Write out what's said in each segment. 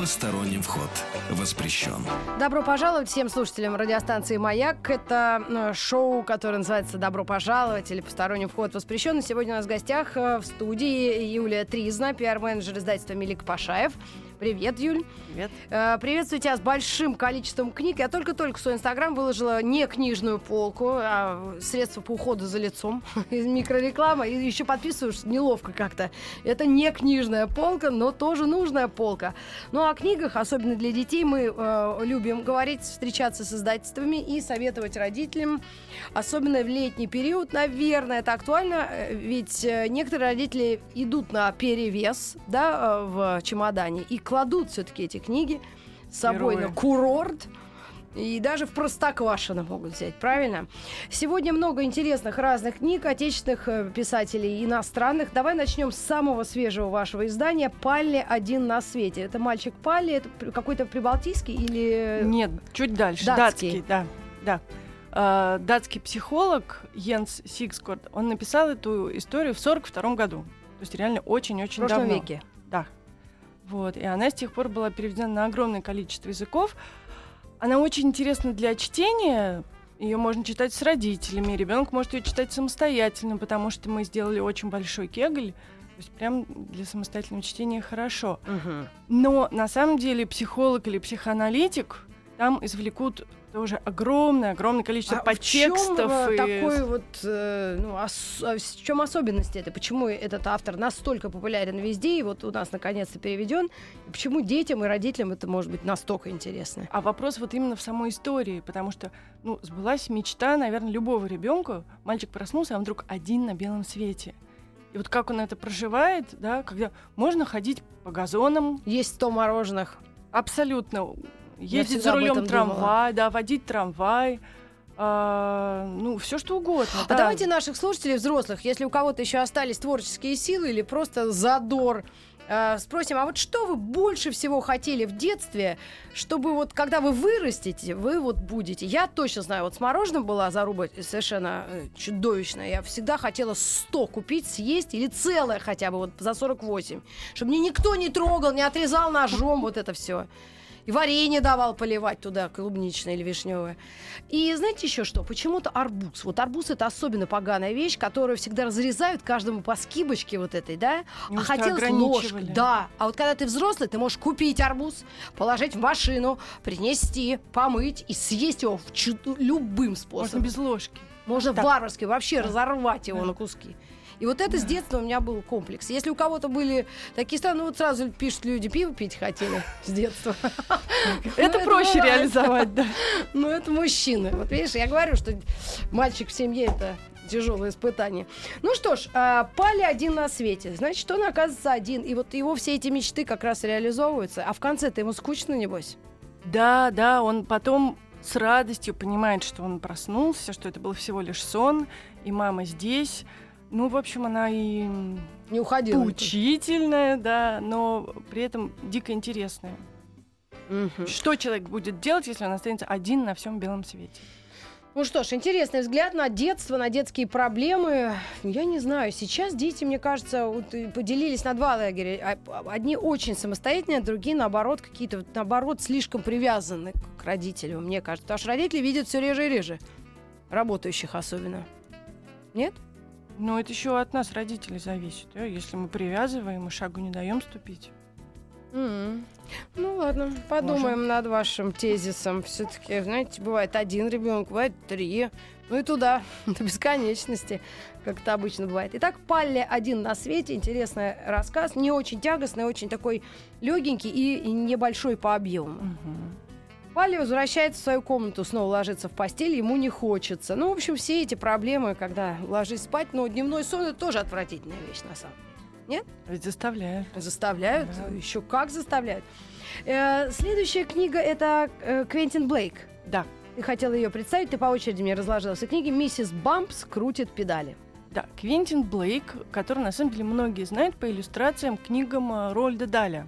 Посторонним вход воспрещен. Добро пожаловать всем слушателям радиостанции «Маяк». Это э, шоу, которое называется «Добро пожаловать» или «Посторонний вход воспрещен». И сегодня у нас в гостях э, в студии Юлия Тризна, пиар-менеджер издательства «Мелик Пашаев». Привет, Юль. Привет. Э, Приветствую тебя с большим количеством книг. Я только-только в свой инстаграм выложила не книжную полку, а средства по уходу за лицом. Микрореклама. И еще подписываешь неловко как-то. Это не книжная полка, но тоже нужная полка. Ну, о книгах, особенно для детей, мы э, любим говорить, встречаться с издательствами и советовать родителям. Особенно в летний период, наверное, это актуально, э, ведь э, некоторые родители идут на перевес да, в чемодане и кладут все-таки эти книги с собой Герои. на курорт. И даже в Простоквашино могут взять, правильно? Сегодня много интересных разных книг, отечественных э, писателей, иностранных. Давай начнем с самого свежего вашего издания «Палли один на свете». Это мальчик Палли, это какой-то прибалтийский или... Нет, чуть дальше. Датский. Датский, да. да. Э, датский психолог Йенс Сикскорд, он написал эту историю в 42 году. То есть реально в очень-очень прошлом давно. веке? Да. Вот. И она с тех пор была переведена на огромное количество языков. Она очень интересна для чтения. Ее можно читать с родителями. Ребенок может ее читать самостоятельно, потому что мы сделали очень большой кегль. То есть прям для самостоятельного чтения хорошо. Мгм. Но на самом деле психолог или психоаналитик там извлекут тоже огромное-огромное количество А в подтекстов. э, и- такой вот, э, ну, ос- а в чем особенность это? Почему этот автор настолько популярен везде, и вот у нас наконец-то переведен? Почему детям и родителям это может быть настолько интересно? А вопрос вот именно в самой истории, потому что, ну, сбылась мечта, наверное, любого ребенка. Мальчик проснулся, а он вдруг один на белом свете. И вот как он это проживает, да, когда можно ходить по газонам, Есть 100 мороженых. абсолютно ездить за рулем этом думала. трамвай, да, водить трамвай, а, ну, все что угодно. А да. давайте наших слушателей взрослых, если у кого-то еще остались творческие силы или просто задор, э, спросим, а вот что вы больше всего хотели в детстве, чтобы вот когда вы вырастете, вы вот будете? Я точно знаю, вот с мороженым была заруба совершенно э, чудовищная. Я всегда хотела 100 купить, съесть или целое хотя бы вот за 48. Чтобы мне никто не трогал, не отрезал ножом вот это все. И варенье давал поливать туда, клубничное или вишневое. И знаете еще что? Почему-то арбуз. Вот арбуз это особенно поганая вещь, которую всегда разрезают каждому по скибочке вот этой, да? а Неужто хотелось ложкой. Да. А вот когда ты взрослый, ты можешь купить арбуз, положить в машину, принести, помыть и съесть его в чуд- любым Можно способом. без ложки. Можно Так. варварски вообще разорвать его Да. на куски. И вот это с детства у меня был комплекс. Если у кого-то были такие страны, ну вот сразу пишут люди, пиво пить хотели с детства. Это Ну, проще бывает. реализовать, да. Ну, это мужчины. Вот видишь, я говорю, что мальчик в семье это тяжелое испытание. Ну что ж, а, Пали один на свете. Значит, он оказывается один. И вот его все эти мечты как раз реализовываются. А в конце-то ему скучно, небось? Да, да, он потом с радостью понимает, что он проснулся, что это был всего лишь сон, и мама здесь. Ну, в общем, она и Не уходил. поучительная, да, но при этом дико интересная. Мгм. Что человек будет делать, если он останется один на всем белом свете? Ну что ж, интересный взгляд на детство, на детские проблемы. Я не знаю, сейчас дети, мне кажется, вот поделились на два лагеря. А- Одни очень самостоятельные, другие, наоборот, какие-то, наоборот, слишком привязаны к родителям, мне кажется. Потому что родители видят все реже и реже. Работающих особенно. Нет? Но это еще от нас, родителей, зависит. да, Если мы привязываем и шагу не даем ступить. М. Ну ладно, подумаем над вашим тезисом. Все-таки, знаете, бывает один ребенок, бывает три. Ну и туда, до бесконечности, как это обычно бывает. Итак, Палли один на свете. Интересный рассказ. Не очень тягостный, очень такой легенький и, небольшой по объему. Мгм. Палли возвращается в свою комнату, снова ложится в постель, ему не хочется. Ну, в общем, все эти проблемы, когда ложись спать, но дневной сон это тоже отвратительная вещь на самом деле. Ведь заставляют. Заставляют, Да. еще как заставляют. Э, следующая книга это э, Квентин Блейк. Да. Ты хотела ее представить, ты по очереди мне разложила все книги. Миссис Бампс крутит педали. Да, Квентин Блейк, который на самом деле многие знают по иллюстрациям книгам э, Рольда Даля,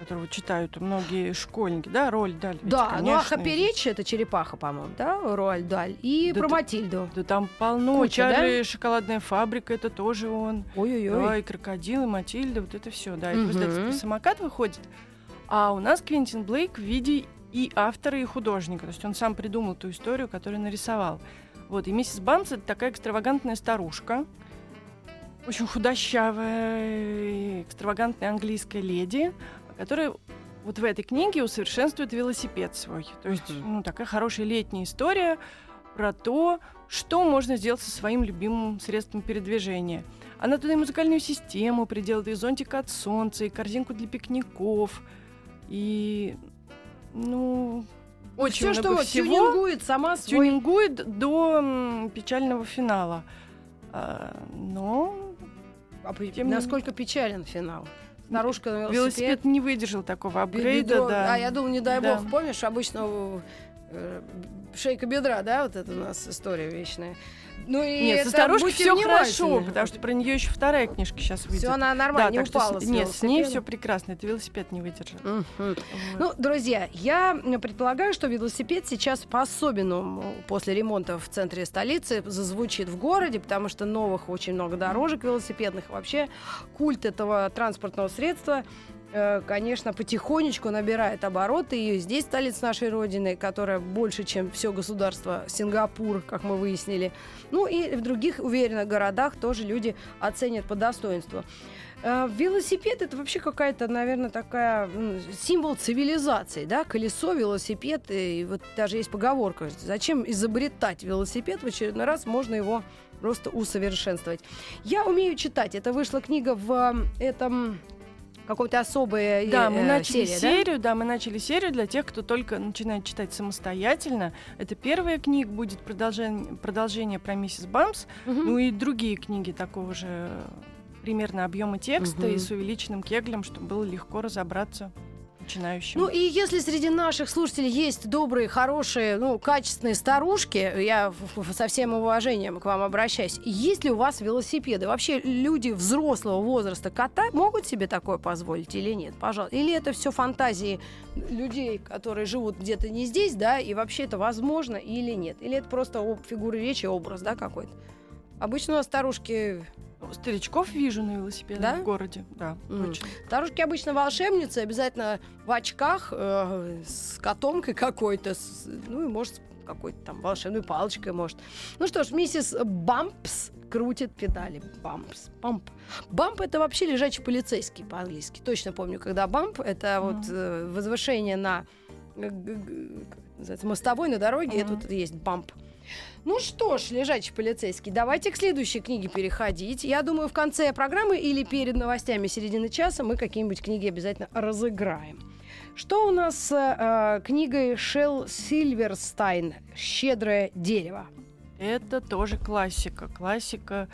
которого читают многие школьники. Да, Рольд Даль. ведь, да, ну а Хаперечи это черепаха, по-моему, да, Руаль Даль. И Да про Матильду. Да там полно. Куча, да? Чарли и шоколадная фабрика, это тоже он. Ой-ой-ой. Да, и крокодил, и Матильда, вот это все. Да, это в Мгм. издательстве самокат выходит. А у нас Квентин Блейк в виде и автора, и художника. То есть он сам придумал ту историю, которую нарисовал. Вот, и миссис Бамс это такая экстравагантная старушка, очень худощавая, экстравагантная английская леди, которая вот в этой книге усовершенствует велосипед свой. То есть, ну, такая хорошая летняя история про то, что можно сделать со своим любимым средством передвижения. Она туда и музыкальную систему приделает, и зонтик от солнца, и корзинку для пикников, и, ну, очень Все, что всего тюнингует сама свой... тюнингует до м, печального финала. А, но А Тем Насколько печален финал. Старушка на велосипед. велосипед не выдержал такого апгрейда, бедро- да. А я думал, не дай Да. бог, помнишь, обычно э, шейка бедра, да, вот это у нас история вечная. Ну и Нет, со старушкой все хорошо, потому что про нее еще вторая книжка сейчас выйдет. Все она нормально, да, не так что упала с, нет, с ней все прекрасно. Это велосипед не выдержал. Мгм. Вот. Ну, друзья, я предполагаю, что велосипед сейчас по-особенному после ремонта в центре столицы зазвучит в городе, потому что новых очень много дорожек велосипедных. Вообще культ этого транспортного средства конечно, потихонечку набирает обороты. И здесь столица нашей Родины, которая больше, чем все государство Сингапур, как мы выяснили. Ну и в других уверенных городах тоже люди оценят по достоинству. Э, Велосипед это вообще какая-то, наверное, такая символ цивилизации, да, колесо, велосипед, и вот даже есть поговорка, зачем изобретать велосипед, в очередной раз можно его просто усовершенствовать. Я умею читать, это вышла книга в э, этом какой-то особой э, Да, мы э, начали серии, да? серию, да? мы начали серию для тех, кто только начинает читать самостоятельно. Это первая книга, будет продолжение, продолжение про миссис Бамс, Мгм. ну и другие книги такого же примерно объема текста Мгм. и с увеличенным кеглем, чтобы было легко разобраться начинающим. Ну и если среди наших слушателей есть добрые, хорошие, ну, качественные старушки, я со всем уважением к вам обращаюсь, есть ли у вас велосипеды? Вообще люди взрослого возраста кота могут себе такое позволить или нет? Пожалуйста. Или это все фантазии людей, которые живут где-то не здесь, да, и вообще это возможно или нет? Или это просто фигура речи, образ, да, какой-то? Обычно старушки Старичков вижу на велосипедах Да? в городе. Да, М. очень. Старушки обычно волшебницы, обязательно в очках, э, с котомкой какой-то, с- ну и может с какой-то там волшебной палочкой, может. Ну что ж, миссис Бампс крутит педали. Бампс, бамп. Бамп это вообще лежачий полицейский по-английски. Точно помню, когда бамп это вот э, возвышение на э, называется, мостовой на дороге, Мгм. тут есть бамп. Ну что ж, лежачий полицейский, давайте к следующей книге переходить. Я думаю, в конце программы или перед новостями середины часа мы какие-нибудь книги обязательно разыграем. Что у нас с э, книгой Шел Сильверстайн «Щедрое дерево»? Это тоже классика. Классика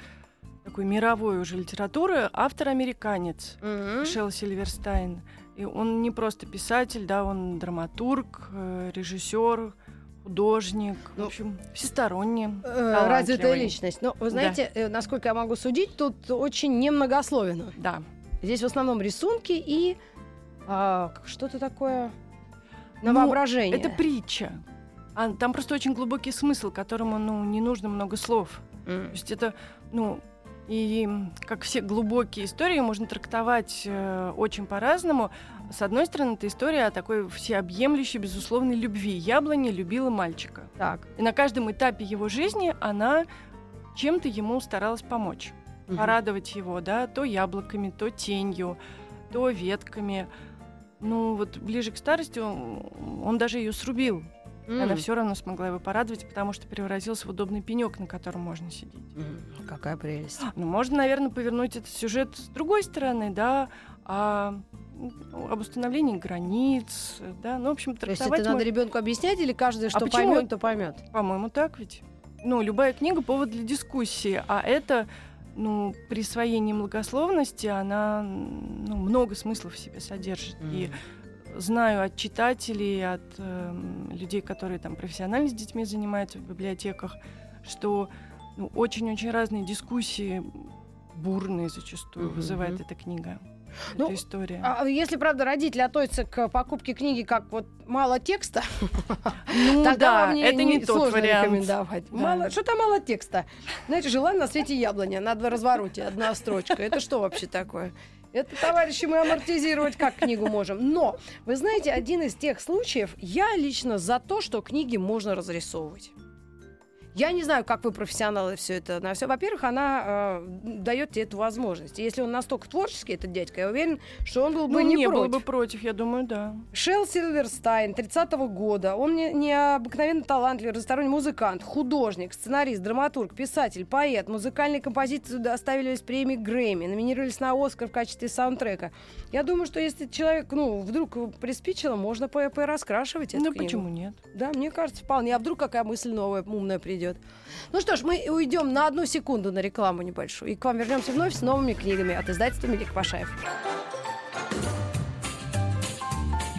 такой мировой уже литературы. Автор американец. Шел Сильверстайн. И он не просто писатель, да, он драматург, э, режиссер, художник, Ну, в общем, всесторонне. Э, Развитая личность. Но вы знаете, э, насколько я могу судить, тут очень немногословно. Да. Здесь в основном рисунки и а, что-то такое на Ну, воображение. Это притча. А там просто очень глубокий смысл, которому ну, не нужно много слов. М. То есть это, ну, и как все глубокие истории можно трактовать э, очень по-разному. С одной стороны, это история о такой всеобъемлющей, безусловной любви. Яблоня любила мальчика. Так. И на каждом этапе его жизни она чем-то ему старалась помочь. Мгм. Порадовать его, да, то яблоками, то тенью, то ветками. Ну, вот ближе к старости он, он даже ее срубил. М. Она все равно смогла его порадовать, потому что превратился в удобный пенек, на котором можно сидеть. М, Какая прелесть. Ну, можно, наверное, повернуть этот сюжет с другой стороны, да, а, об установлении границ, да, ну, в общем, То есть трактовать это надо можно- ребенку объяснять или каждый, что почему? поймет, то поймет? По-моему, так ведь. Ну, любая книга — повод для дискуссии, а это ну, присвоение многословности, она ну, много смыслов в себе содержит. Мгм. И знаю от читателей, от эм, людей, которые там профессионально с детьми занимаются в библиотеках, что ну, очень-очень разные дискуссии, бурные зачастую, Мгм. вызывает эта книга. Ну, история. А если, правда, родители относятся к покупке книги как вот мало текста, ну тогда да, вам не, это не, тот сложно вариант. рекомендовать. Да. Мало, что-то мало текста. Знаете, жила на свете яблоня, на два развороте, одна строчка. Это что вообще такое? Это, товарищи, мы амортизировать как книгу можем. Но, вы знаете, один из тех случаев, я лично за то, что книги можно разрисовывать. Я не знаю, как вы профессионалы все это на все. Во-первых, она э, дает тебе эту возможность. Если он настолько творческий, этот дядька, я уверен, что он был бы Ну, не, не против. бы против, я думаю, да. Шел Сильверстайн, 30-го года. Он не- необыкновенно талантливый разносторонний музыкант, художник, сценарист, драматург, писатель, поэт. Музыкальные композиции доставились премии Грэмми, номинировались на Оскар в качестве саундтрека. Я думаю, что если человек, ну, вдруг приспичило, можно по раскрашивать эту ну книгу. почему нет? Да, мне кажется, вполне. А вдруг какая мысль новая, умная придет? Ну что ж, мы уйдем на одну секунду на рекламу небольшую. И к вам вернемся вновь с новыми книгами от издательства Мелик Пашаев.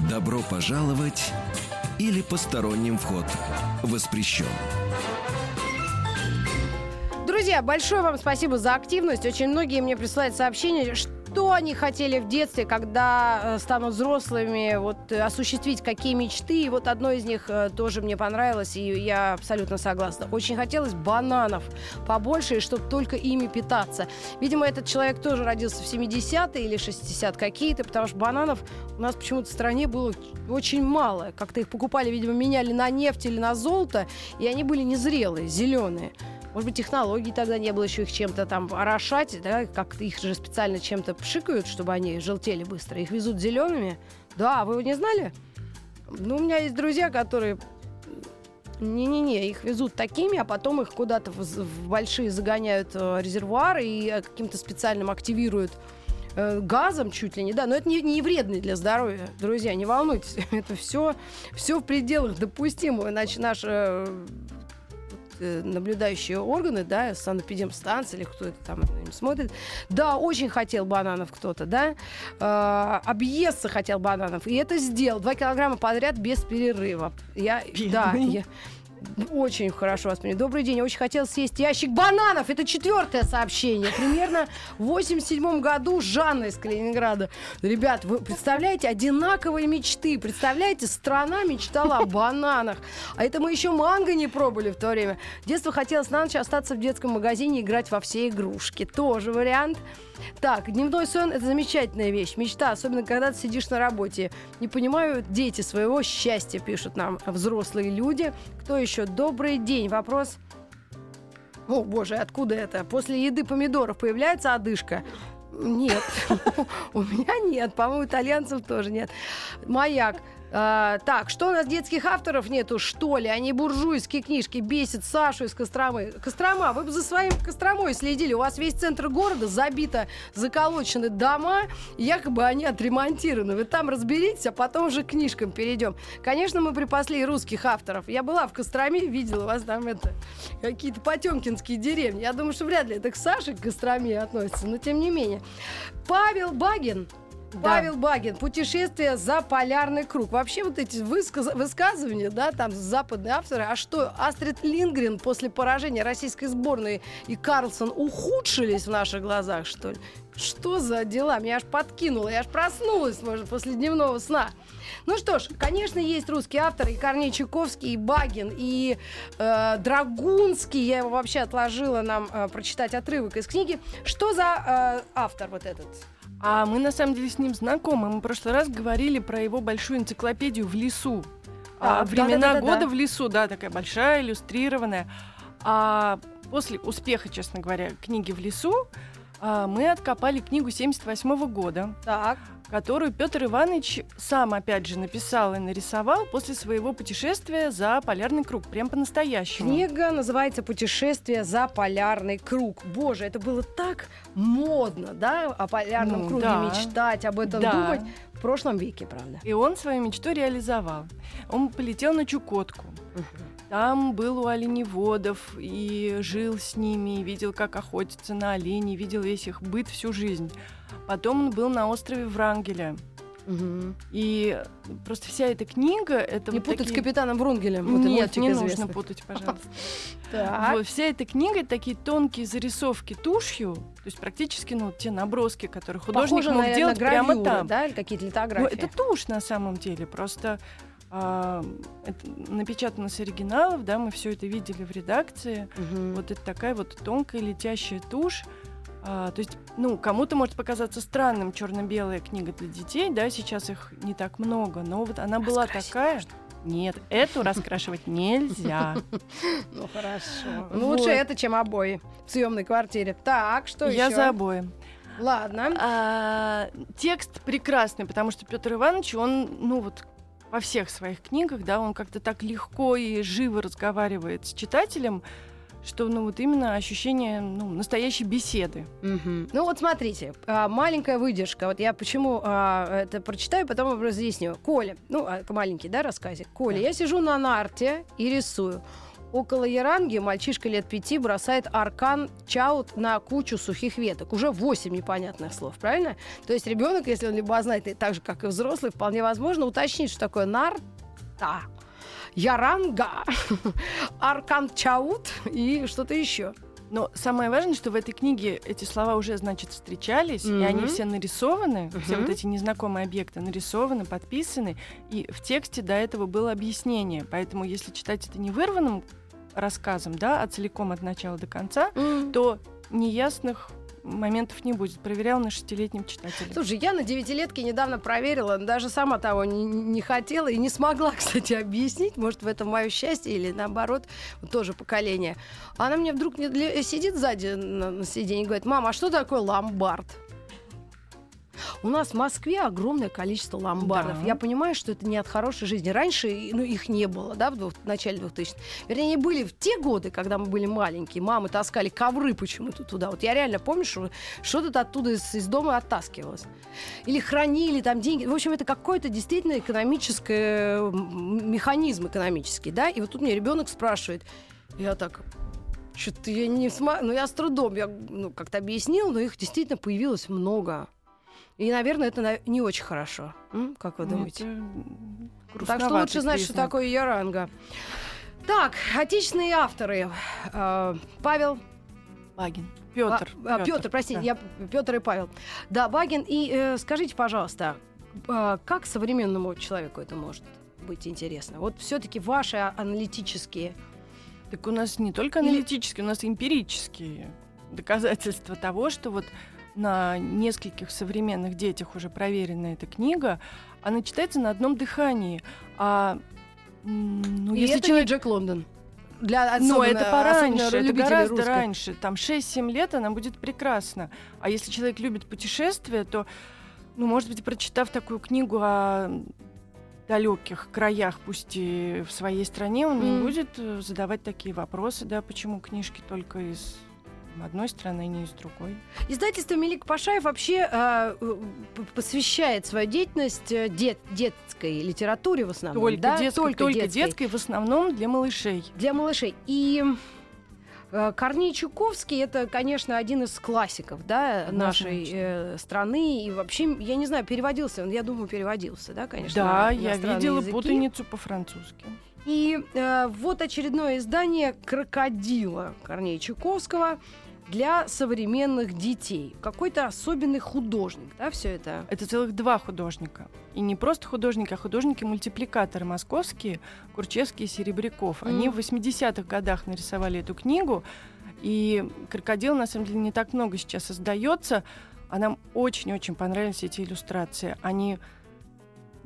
Добро пожаловать или посторонним вход воспрещен. Друзья, большое вам спасибо за активность. Очень многие мне присылают сообщения, что они хотели в детстве, когда э, станут взрослыми, вот э, осуществить какие мечты. И вот одно из них э, тоже мне понравилось, и я абсолютно согласна. Очень хотелось бананов побольше, и чтобы только ими питаться. Видимо, этот человек тоже родился в 70-е или 60 какие-то, потому что бананов у нас почему-то в стране было очень мало. Как-то их покупали, видимо, меняли на нефть или на золото, и они были незрелые, зеленые. Может быть, технологий тогда не было еще их чем-то там орошать, да, как их же специально чем-то пшикают, чтобы они желтели быстро. Их везут зелеными. Да, вы не знали? Ну, у меня есть друзья, которые не-не-не, их везут такими, а потом их куда-то в, в большие загоняют э, резервуары и э, каким-то специальным активируют э, газом чуть ли не, да, но это не, не вредно для здоровья, друзья, не волнуйтесь, это все, все в пределах допустимого, иначе наши э, э, наблюдающие органы, да, санэпидемстанция или кто это там смотрит, да, очень хотел бананов кто-то, да, э, объесться хотел бананов, и это сделал, два килограмма подряд без перерыва. Я, да, Бедный. я, очень хорошо вас понимаю. Добрый день. Очень хотел съесть ящик бананов. Это четвертое сообщение. Примерно в 87 году Жанна из Калининграда. Ребят, вы представляете, одинаковые мечты. Представляете, страна мечтала о бананах. А это мы еще манго не пробовали в то время. Детство хотелось на ночь остаться в детском магазине и играть во все игрушки. Тоже вариант. Так, дневной сон это замечательная вещь. Мечта, особенно когда ты сидишь на работе. Не понимают дети своего счастья, пишут нам взрослые люди. Кто еще? Добрый день. Вопрос. О, боже, откуда это? После еды помидоров появляется одышка? Нет, у меня нет, по-моему, итальянцев тоже нет. Маяк. А, так, что у нас детских авторов нету, что ли? Они буржуйские книжки бесит Сашу из Костромы. Кострома, вы бы за своим Костромой следили. У вас весь центр города забито, заколочены дома, якобы они отремонтированы. Вы там разберитесь, а потом уже к книжкам перейдем. Конечно, мы припасли русских авторов. Я была в Костроме, видела у вас там это какие-то потемкинские деревни. Я думаю, что вряд ли это к Саше, к Костроме относится, но тем не менее. Павел Багин Павел Багин, путешествие за полярный круг. Вообще вот эти высказ- высказывания, да, там западные авторы, а что, Астрид Лингрен после поражения российской сборной и Карлсон ухудшились в наших глазах, что ли? Что за дела? Меня аж подкинуло, я аж проснулась, может, после дневного сна. Ну что ж, конечно, есть русские авторы, и Корней Чуковский, и Багин, и э, Драгунский. Я его вообще отложила нам э, прочитать отрывок из книги. Что за э, автор вот этот? А мы на самом деле с ним знакомы. Мы в прошлый раз говорили про его большую энциклопедию в лесу. А, Так, времена да-да-да-да-да. года в лесу, да, такая большая, иллюстрированная. А после успеха, честно говоря, книги в лесу, а, мы откопали книгу 78 года, Так. Которую Петр Иванович сам, опять же, написал и нарисовал после своего путешествия за полярный круг, прям по-настоящему. Книга называется «Путешествие за полярный круг». Боже, это было так модно, да, о полярном Ну, круге да. мечтать, об этом Да. думать. В прошлом веке, правда. И он свою мечту реализовал. Он полетел на Чукотку. Там был у оленеводов и жил с ними, и видел, как охотятся на оленей, видел весь их быт всю жизнь. Потом он был на острове Врангеля. Мгм. И просто вся эта книга, это Не вот путать такие- с капитаном Врунгелем. Вот Нет, не известный. нужно путать, пожалуйста. Вот, вся эта книга это такие тонкие зарисовки тушью, то есть практически ну те наброски, которые художник мог делать прямо там. да, или какие-то Ну, литографии. это тушь на самом деле, просто а, это напечатано с оригиналов, да, мы все это видели в редакции. Мгм. Вот это такая вот тонкая летящая тушь. А, то есть, ну, кому-то может показаться странным черно-белая книга для детей, да, сейчас их не так много, но вот она была такая. Нет, эту раскрашивать нельзя. Ну хорошо. Ну, лучше это, чем обои в съемной квартире. Так, что Я еще? за обои. Ладно. А, текст прекрасный, потому что Петр Иванович, он, ну вот, во всех своих книгах, да, он как-то так легко и живо разговаривает с читателем, что, ну, вот именно ощущение, ну, настоящей беседы. Мгм. Ну вот смотрите, а, маленькая выдержка. Вот я почему а, это прочитаю, потом разъясню. Коля, ну а, маленький, да, рассказик. Коля, я сижу на нарте и рисую. Около Яранги мальчишка лет пяти бросает аркан чаут на кучу сухих веток. Уже восемь непонятных слов, правильно? То есть ребенок, если он любознательный, так же, как и взрослый, вполне возможно уточнить, что такое нарта, яранга, аркан чаут и что-то еще. Но самое важное, что в этой книге эти слова уже, значит, встречались, и они все нарисованы, все Мгм. вот эти незнакомые объекты нарисованы, подписаны, и в тексте до этого было объяснение. Поэтому, если читать это не вырванным рассказом, да, а целиком от начала до конца, то неясных моментов не будет. Проверял на шестилетнем читателе. Слушай, я на девятилетке недавно проверила, даже сама того не, не хотела и не смогла, кстати, объяснить. Может, в этом мое счастье или наоборот, тоже поколение. Она мне вдруг сидит сзади на, на сиденье и говорит, мама, а что такое ломбард? У нас в Москве огромное количество ломбардов. Да. Я понимаю, что это не от хорошей жизни. Раньше ну, их не было, да, в, двух- в начале 2000-х. Вернее, они были в те годы, когда мы были маленькие. Мамы таскали ковры почему-то туда. Вот я реально помню, что что-то оттуда из, из дома оттаскивалось. Или хранили там деньги. В общем, это какой-то действительно экономический механизм экономический, да. И вот тут мне ребенок спрашивает, я так, что-то я не смотрю, ну я с трудом, я ну, как-то объяснил, но их действительно появилось много. И, наверное, это не очень хорошо. М? Как вы думаете? это, Так что лучше знать, что такое яранга. Так, отечественные авторы. Э, Павел Багин. Петр. а, Петр, простите, я Петр и Павел. Да, Багин. И э, скажите, пожалуйста, а, как современному человеку это может быть интересно? Вот все-таки ваши а- аналитические. Так у нас не только Или- аналитические, у нас эмпирические доказательства того, что вот на нескольких современных детях уже проверена эта книга, она читается на одном дыхании. А ну, И если это человек не Джек Лондон. Для Но это пораньше, это гораздо русской. раньше. Там 6-7 лет она будет прекрасна. А если человек любит путешествия, то, ну, может быть, прочитав такую книгу о далеких краях, пусть и в своей стране, он не Мгм. будет э, задавать такие вопросы, да, почему книжки только из одной страны, не из другой. Издательство Мелик Пашаев вообще э, э, посвящает свою деятельность э, дет- детской литературе в основном. Только, да? детской, только, только детской. детской, в основном для малышей. Для малышей. И э, Корней Чуковский это, конечно, один из классиков да, нашей э, страны. И вообще, я не знаю, переводился он, я думаю, переводился, да, конечно. да, я видела языки. путаницу по-французски. И э, вот очередное издание «Крокодила» Корнея Чуковского для современных детей. Какой-то особенный художник, да, все это? Это целых два художника. И не просто художники, а художники-мультипликаторы московские, Курчевский и Серебряков. Они Мгм. в 80-х годах нарисовали эту книгу. И «Крокодил», на самом деле, не так много сейчас издается. А нам очень-очень понравились эти иллюстрации. Они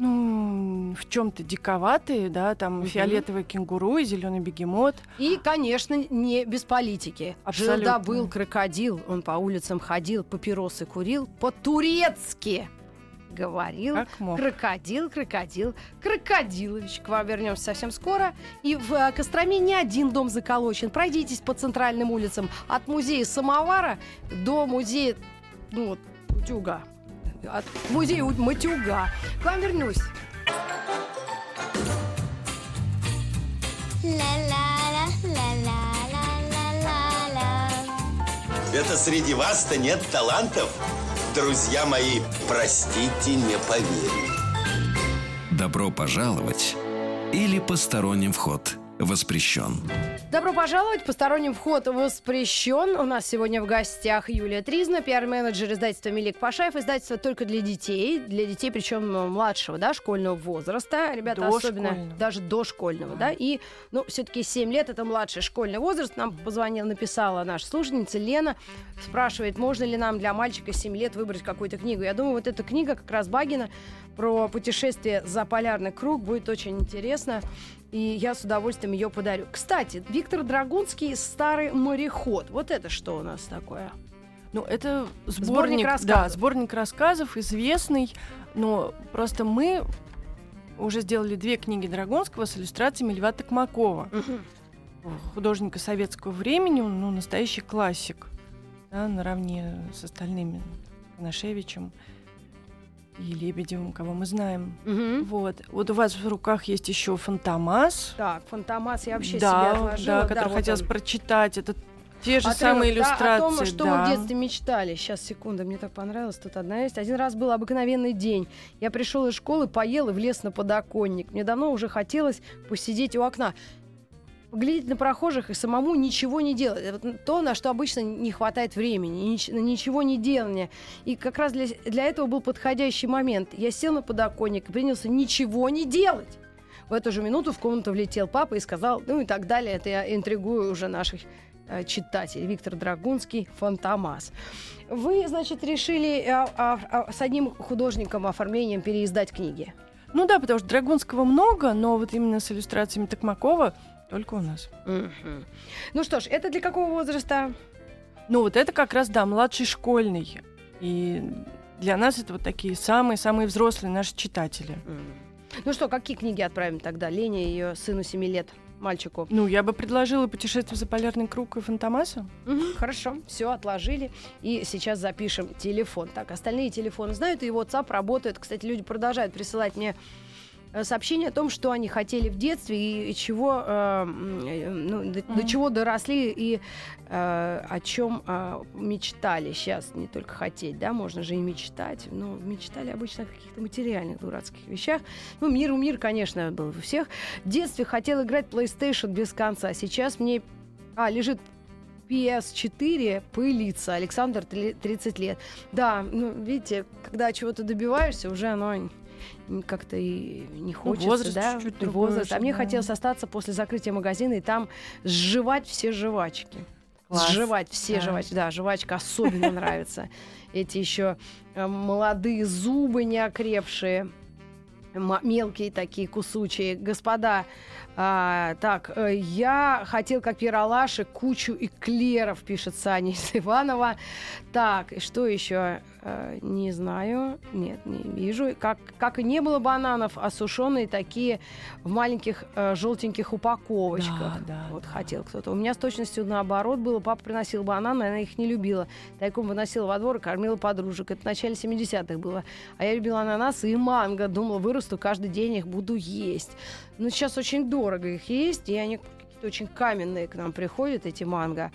ну, в чем-то диковатые, да, там Мгм. фиолетовый кенгуру и зеленый бегемот. И, конечно, не без политики. Абсолютно. Был крокодил, он по улицам ходил, папиросы курил, по-турецки говорил. Крокодил, крокодил, крокодилович. К вам вернемся совсем скоро. И в э, Костроме не один дом заколочен. Пройдитесь по центральным улицам от музея самовара до музея, ну вот, утюга. От музея Матюга. К вам вернусь. Это среди вас-то нет талантов? Друзья мои, простите, не поверю. Добро пожаловать или посторонним вход воспрещен. Добро пожаловать. Посторонним вход воспрещен. У нас сегодня в гостях Юлия Тризна, пиар-менеджер издательства Мелик Пашаев. Издательство только для детей. Для детей, причем ну, младшего, да, школьного возраста. Ребята, особенно Дошкольного. даже дошкольного, да. И, ну, все-таки 7 лет это младший школьный возраст. Нам позвонила, написала наша слушательница Лена. Спрашивает, можно ли нам для мальчика 7 лет выбрать какую-то книгу. Я думаю, вот эта книга как раз Багина про путешествие за полярный круг будет очень интересно. И я с удовольствием ее подарю. Кстати, Виктор Драгунский «Старый мореход». Вот это что у нас такое? Ну, это Сборник сборник, рассказов. да, сборник рассказов, известный, но просто мы уже сделали две книги Драгонского с иллюстрациями Льва Токмакова, художника советского времени, он, ну, настоящий классик, да, наравне с остальными, Коношевичем и Лебедевым, кого мы знаем. Мгм. Вот. Вот у вас в руках есть еще Фантомас. Так, Фантомас я вообще да, себе отложила. да, который вот хотелось он. прочитать. Это те же Отрывок, самые да, иллюстрации. о том, что мы да. в детстве мечтали. Сейчас, секунду, мне так понравилось. Тут одна есть. Один раз был обыкновенный день. Я пришел из школы, поел и влез на подоконник. Мне давно уже хотелось посидеть у окна. Глядеть на прохожих и самому ничего не делать. Это то, на что обычно не хватает времени, на ничего не делания. И как раз для, для этого был подходящий момент. Я сел на подоконник и принялся ничего не делать. В эту же минуту в комнату влетел папа и сказал, ну и так далее. Это я интригую уже наших э, читателей. Виктор Драгунский, Фантомас. Вы, значит, решили э, а, с одним художником оформлением переиздать книги. Ну да, потому что Драгунского много, но вот именно с иллюстрациями Токмакова только у нас. Ну что ж, это для какого возраста? Ну вот это как раз, да, младший школьный. И для нас это вот такие самые-самые взрослые наши читатели. Ну что, какие книги отправим тогда? Лене и ее сыну 7 лет, мальчику. Ну, я бы предложила «Путешествие за полярный круг» и «Фантомаса». Мгм, хорошо, все отложили. И сейчас запишем телефон. Так, остальные телефоны знают, и WhatsApp работает. Кстати, люди продолжают присылать мне э, сообщения о том, что они хотели в детстве и, чего, э, э, ну, до, до чего доросли и э, о чем э, мечтали. Сейчас не только хотеть, да, можно же и мечтать. Но мечтали обычно о каких-то материальных дурацких вещах. Ну, мир у мир, конечно, был у всех. В детстве хотел играть PlayStation без конца. Сейчас мне... А, лежит PS4 пылится. Александр, три- 30 лет. Да, ну, видите, когда чего-то добиваешься, уже оно как-то и не хочется, возраст да? чуть-чуть другой возраст. А уже, мне да. хотелось остаться после закрытия магазина и там сживать все жвачки. Класс. Сживать все Да. жвачки. Да, жвачка особенно нравится. Эти еще э, молодые зубы неокрепшие. Мелкие такие кусучие. Господа, а, так, э, я хотел, как Пиралаши, кучу эклеров, пишет Саня из Иванова. Так, и что еще? Э, не знаю. Нет, не вижу. Как, как и не было бананов, а сушеные такие в маленьких э, желтеньких упаковочках. Да, да, вот да. хотел кто-то. У меня с точностью наоборот было. Папа приносил бананы, она их не любила. Тайком выносила во двор и кормила подружек. Это в начале 70-х было. А я любила ананасы и манго. Думала, вырасту, каждый день их буду есть. Но сейчас очень дорого их есть, и они какие-то очень каменные к нам приходят, эти манго.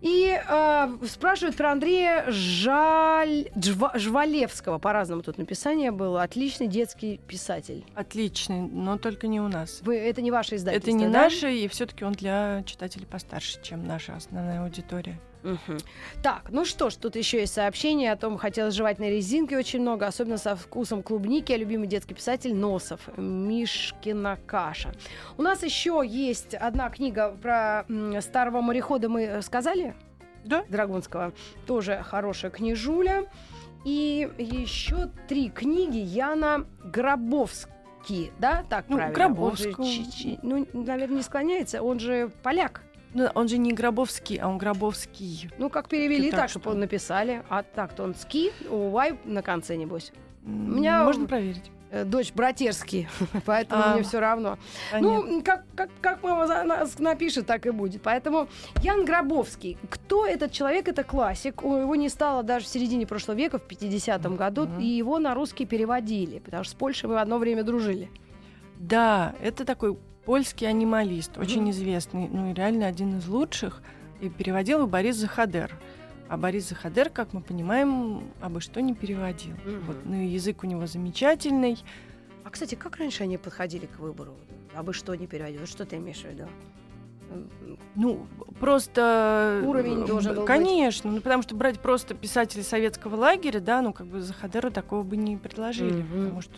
И э, спрашивают про Андрея Жаль... Джва- Жвалевского. По-разному тут написание было. Отличный детский писатель. Отличный, но только не у нас. Вы, это не ваше издательство, Это не да? наше, и все-таки он для читателей постарше, чем наша основная аудитория. Мгм. Так, ну что ж, тут еще есть сообщение о том, хотелось жевать на резинке очень много, особенно со вкусом клубники. А любимый детский писатель Носов, Мишкина каша. У нас еще есть одна книга про старого морехода, мы э, сказали? Да. Драгунского. Тоже хорошая книжуля. И еще три книги Яна Гробовский. Да, так Ну, правильно? Он же Гробовского. чи- чи- ну, наверное, не склоняется. Он же поляк. Ну, он же не Гробовский, а он Гробовский. Ну, как перевели, так, так чтобы что? он написали. А так-то он ски, у Y на конце, небось. М, меня- Можно проверить. Э, Дочь братерский, поэтому А, мне все равно. Понятно. Ну, как, как, как мама за нас напишет, так и будет. Поэтому Ян Гробовский. Кто этот человек? Это классик. Его не стало даже в середине прошлого века, в 50-м году, Мгм. и его на русский переводили, потому что с Польшей мы одно время дружили. Да, это такой польский анималист, очень Мгм. известный, ну и реально один из лучших. И переводил его Борис Захадер. А Борис Заходер, как мы понимаем, абы что не переводил. Мгм. Вот, ну и язык у него замечательный. А, кстати, как раньше они подходили к выбору? Абы что не переводили? Вот Что ты имеешь в виду? Ну, просто... Уровень э, должен был быть. Конечно, ну потому что брать просто писателей советского лагеря, да, ну как бы Заходеру такого бы не предложили, Мгм. потому что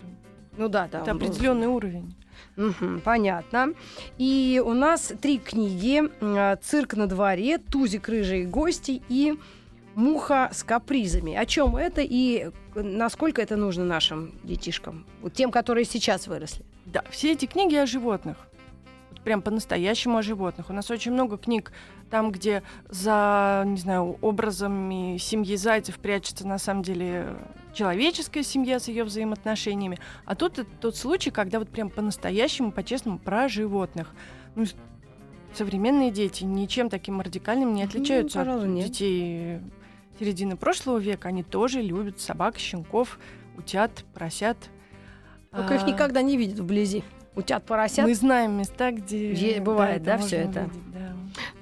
Ну да, да. это он был- определенный уровень. Мгм, понятно. И у нас три книги. М, «Цирк на дворе», «Тузик, рыжие гости» и «Муха с капризами». О чем это и насколько это нужно нашим детишкам? Тем, которые сейчас выросли. Да, все эти книги о животных. Прям по-настоящему о животных. У нас очень много книг там, где за, не знаю, образами семьи зайцев прячется на самом деле человеческая семья с ее взаимоотношениями. А тут это тот случай, когда вот прям по-настоящему, по-честному про животных. Ну, современные дети ничем таким радикальным не Ну, отличаются пожалуй, от нет. детей середины прошлого века. Они тоже любят собак, щенков, утят, поросят. Только их А, никогда не видят вблизи. Утят, поросят. мы знаем места, где, Где бывает, да, всё можно это? увидеть, да.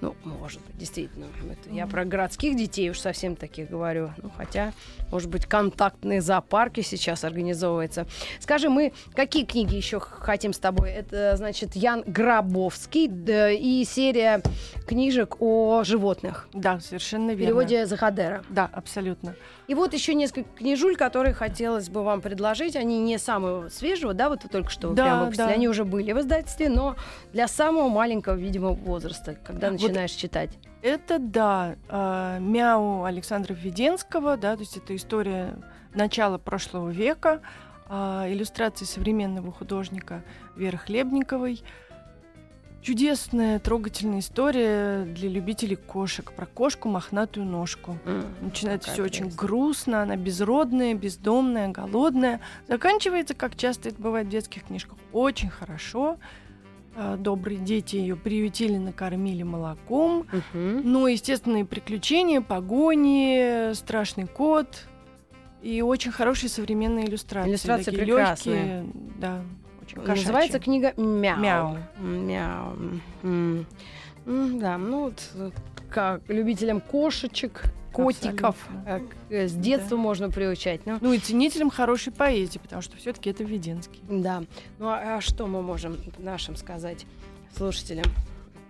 Ну, может быть, действительно. Это я про городских детей уж совсем таких говорю. Ну, хотя, может быть, контактные зоопарки сейчас организовываются. Скажи, мы какие книги еще хотим с тобой? Это, значит, Ян Грабовский да, и серия книжек о животных. Да, совершенно В верно. переводе Захадера. Да, абсолютно. И вот еще несколько книжуль, которые хотелось бы вам предложить. Они не самого свежего, да, вот вы только что Да, прям выпустили. да. Они уже были в издательстве, но для самого маленького, видимо, возраста, когда Вот начинаешь читать. Это, да, а, «Мяу» Александра Введенского, да, то есть это история начала прошлого века, а, иллюстрации современного художника Веры Хлебниковой. Чудесная, трогательная история для любителей кошек про кошку мохнатую ножку. Начинается Какая все очень грустно, она безродная, бездомная, голодная. Заканчивается, как часто это бывает в детских книжках, очень хорошо. Добрые дети ее приютили, накормили молоком. Мгм. Ну, естественные приключения, погони, страшный кот и очень хорошие современные иллюстрации. Иллюстрации Такие прекрасные. лёгкие, да, очень Называется кошачьи. книга «Мяу». «Мяу». Мяу. М. М, Да, ну вот э, как любителям кошечек, котиков, Абсолютно. э, к- с детства Да. можно приучать. Ну, Ну и ценителям хорошей поэзии, потому что все-таки это Веденский. да. Ну а, а что мы можем нашим сказать слушателям?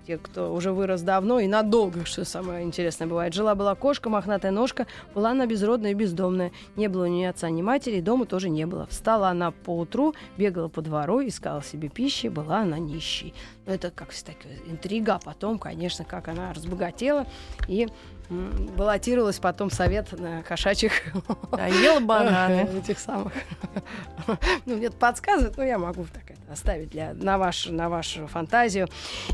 Те, кто уже вырос давно и надолго, что самое интересное бывает. Жила-была кошка, мохнатая ножка, была она безродная и бездомная. Не было ни отца, ни матери, дома тоже не было. Встала она по утру, бегала по двору, искала себе пищи, была она нищей. Ну, это как всегда интрига, а потом, конечно, как она разбогатела и баллотировалась потом совет на кошачьих Да, ела бананы. этих самых. Ну, мне подсказывает, но я могу так это оставить для, на, ваш, на вашу фантазию.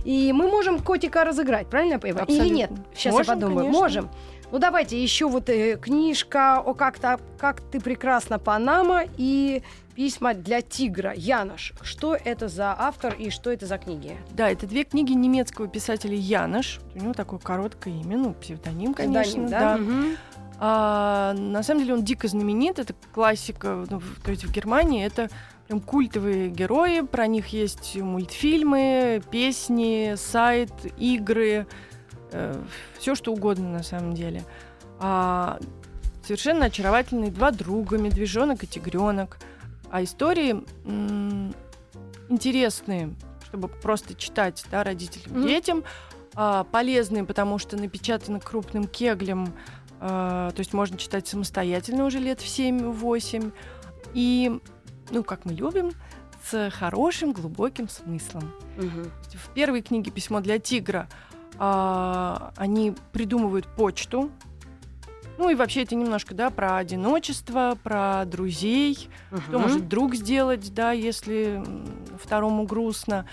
И мы можем котика разыграть, правильно я понимаю? Или нет? Сейчас Можем, я подумаю. конечно. Можем. Ну, давайте еще вот э, книжка о как-то как ты прекрасна Панама и письма для тигра. Янош, что это за автор и что это за книги? Да, это две книги немецкого писателя Янош. У него такое короткое имя, ну, псевдоним, конечно. Псевдоним, да. Мгм. А, на самом деле он дико знаменит, это классика, ну, то есть в Германии это прям культовые герои, про них есть мультфильмы, песни, сайт, игры, все что угодно на самом деле. А, совершенно очаровательные два друга, медвежонок и тигренок. А истории интересные, чтобы просто читать да, родителям, Мгм. детям, а, полезные, потому что напечатаны крупным кеглем, а, то есть можно читать самостоятельно уже лет в 7-8. И, ну, как мы любим, с хорошим глубоким смыслом. Есть В первой книге «Письмо для тигра» а, они придумывают почту. Ну и вообще это немножко, да, про одиночество, про друзей, что Мгм. может друг сделать, да, если второму грустно.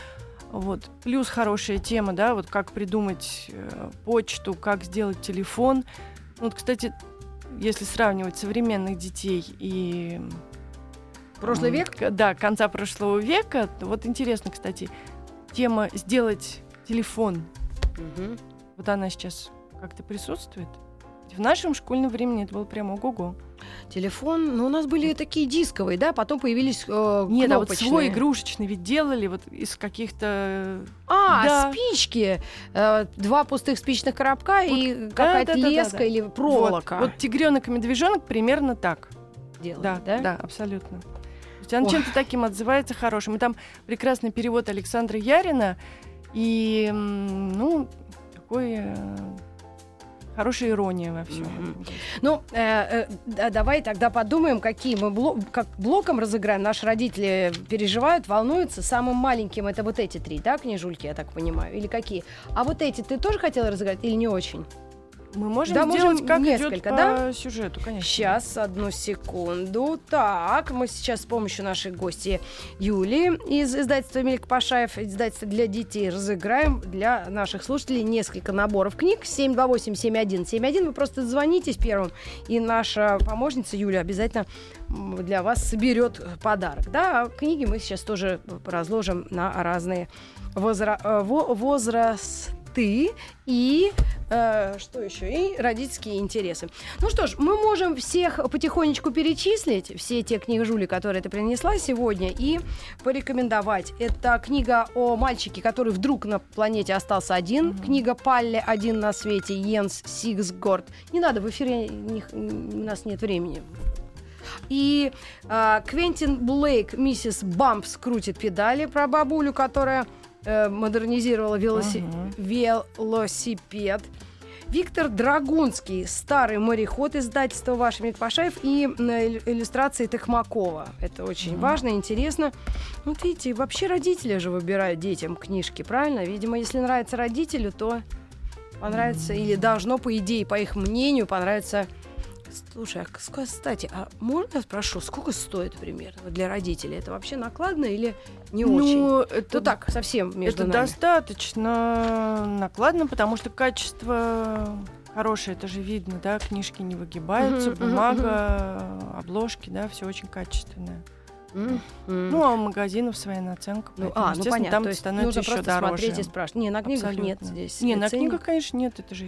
Вот. Плюс хорошая тема, да, вот как придумать э, почту, как сделать телефон. Ну Вот, кстати, если сравнивать современных детей и Прошлый м, век? Да, конца прошлого века. Вот интересно, кстати, тема сделать телефон. Мгм. Вот она сейчас как-то присутствует. В нашем школьном времени это было прямо ого-го. Телефон, ну, у нас были такие дисковые, да, потом появились э, Нет, а вот свой игрушечный ведь делали вот из каких-то... А, Да. спички. Э, два пустых спичных коробка и какая-то да-да-да-да-да. леска или проволока. Вот, вот тигренок и медвежонок примерно так. делали, Да, да? да, абсолютно. То есть он Ох. чем-то таким отзывается хорошим. И там прекрасный перевод Александра Ярина. И, ну, такой э, хорошая ирония во всем. Мгм. Ну, э, э, да, давай тогда подумаем, какие мы бло- как блоком разыграем. Наши родители переживают, волнуются. Самым маленьким это вот эти три, да, книжульки, я так понимаю, или какие? А вот эти ты тоже хотела разыграть или не очень? Мы можем Да, сделать, можем как несколько, идет по да? сюжету, конечно. Сейчас, одну секунду. Так, мы сейчас с помощью нашей гости Юли из издательства Мельк Пашаев, издательства для детей, разыграем для наших слушателей несколько наборов книг. 728-7171. Вы просто звонитесь первым, и наша помощница Юля обязательно для вас соберет подарок. Да, а книги мы сейчас тоже разложим на разные возра- э, возрасты и э, что еще? И родительские интересы. Ну что ж, мы можем всех потихонечку перечислить, все те книжули, которые ты принесла сегодня, и порекомендовать. Это книга о мальчике, который вдруг на планете остался один. Книга Палле «Один на свете» Йенс Сигсгорд. Не надо, в эфире не- у нас нет времени. И а, Квентин Блейк, миссис Бампс, крутит педали про бабулю, которая э, модернизировала велоси- Ага. велосипед. Виктор Драгунский, старый мореход издательства «Ваш Мик Пашаев» и иллю- иллюстрации Токмакова. Это очень важно, интересно. Вот видите, вообще родители же выбирают детям книжки, правильно? Видимо, если нравится родителю, то понравится, или должно, по идее, по их мнению, понравиться... Слушай, а кстати, а можно я спрошу, сколько стоит примерно для родителей? Это вообще накладно или не очень? Ну, это, Ну так, совсем между это нами. достаточно накладно, потому что качество хорошее, это же видно, да, книжки не выгибаются, мгм, бумага, обложки, да, все очень качественное. М. Ну, а у магазинов своя наценка, Ну, поэтому, а, ну понятно. там То есть становится нужно еще просто дороже. смотреть и спрашивать. Не, на книгах нет Абсолютно. здесь. Не, на ценник. книгах, конечно, нет, это же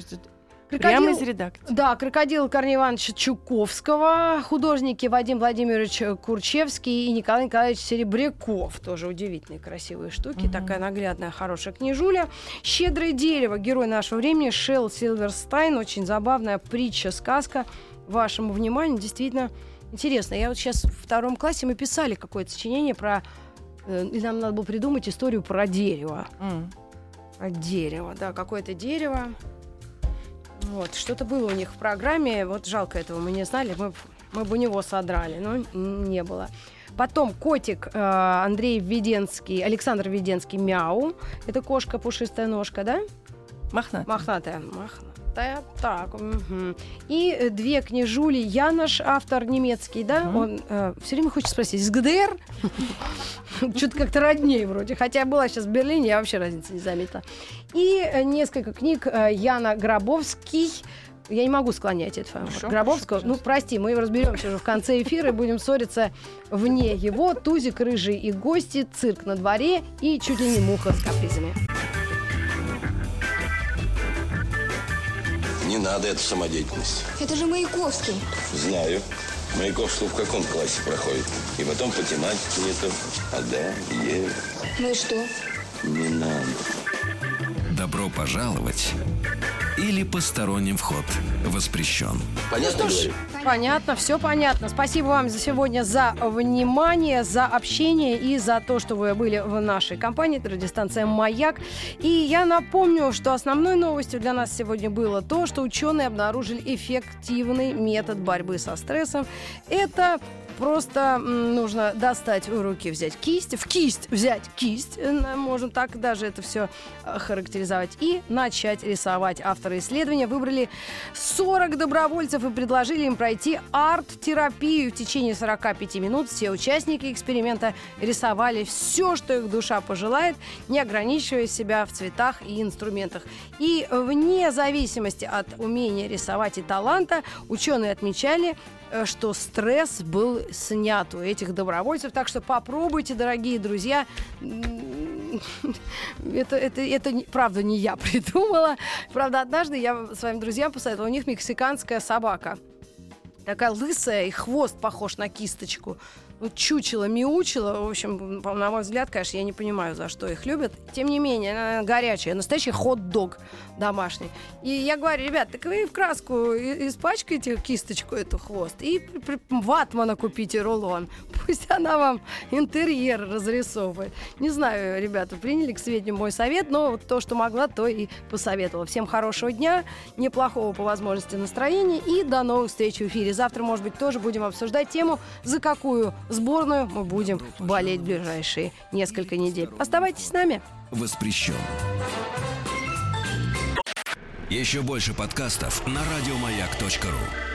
Крокодил- прямо из редакции. Да, крокодил Корнея Ивановича Чуковского, художники Вадим Владимирович Курчевский и Николай Николаевич Серебряков. Тоже удивительные красивые штуки. Мгм. Такая наглядная, хорошая книжуля. «Щедрое дерево», герой нашего времени, Шелл Силверстайн. Очень забавная притча, сказка. Вашему вниманию действительно интересно. Я вот сейчас в втором классе мы писали какое-то сочинение про... э, И нам надо было придумать историю про дерево. М. От дерева, да, какое-то дерево. Вот, что-то было у них в программе. Вот жалко этого мы не знали. Мы, мы бы у него содрали, но не было. Потом котик э, Андрей Введенский, Александр Введенский Мяу. Это кошка пушистая ножка, да? Мохнатый. Мохнатая. Мохнатая. Так. мгм. И э, две книжули. Янош, автор немецкий, да? Мгм. Он все время хочет спросить, из ГДР? Что-то как-то роднее вроде. Хотя я была сейчас в Берлине, я вообще разницы не заметила. И э, несколько книг э, Яна Гробовский. Я не могу склонять это фамилию. Хорошо, Гробовского. хорошо, ну, прости, мы разберемся уже в конце эфира и будем ссориться вне его. Тузик, рыжий и гости, цирк на дворе и чуть ли не муха с капризами. Не надо эту самодеятельность. Это же Маяковский. Знаю. Маяковский в каком классе проходит? И потом по тематике не то. А да, Е. Ну и что? Не надо. Добро пожаловать или посторонним вход воспрещен. Понятно Ну что ж, понятно, все понятно. Спасибо вам за сегодня за внимание, за общение и за то, что вы были в нашей компании. Это радиостанция «Маяк». И я напомню, что основной новостью для нас сегодня было то, что ученые обнаружили эффективный метод борьбы со стрессом. Это Просто нужно достать в руки, взять кисть, в кисть взять кисть, э, можно так даже это все характеризовать, и начать рисовать. Авторы исследования выбрали 40 добровольцев и предложили им пройти арт-терапию в течение 45 минут. Все участники эксперимента рисовали все, что их душа пожелает, не ограничивая себя в цветах и инструментах. И вне зависимости от умения рисовать и таланта, ученые отмечали э, что стресс был снят у этих добровольцев. Так что попробуйте, дорогие друзья. Это, это, это правда не я придумала. Правда, однажды я своим друзьям посоветовала, у них мексиканская собака. Такая лысая, и хвост похож на кисточку. Чучело, мяучело. В общем, на мой взгляд, конечно, я не понимаю, за что их любят. Тем не менее, она горячая, настоящий хот-дог домашний. И я говорю, ребят, так вы в краску и- испачкайте кисточку эту хвост и ватмана купите рулон. Пусть она вам интерьер разрисовывает. Не знаю, ребята, приняли к сведению мой совет, но то, что могла, то и посоветовала. Всем хорошего дня, неплохого по возможности настроения и до новых встреч в эфире. Завтра, может быть, тоже будем обсуждать тему, за какую сборную мы будем болеть в ближайшие несколько недель. Оставайтесь с нами. Воспрещен. Еще больше подкастов на радиомаяк.ру.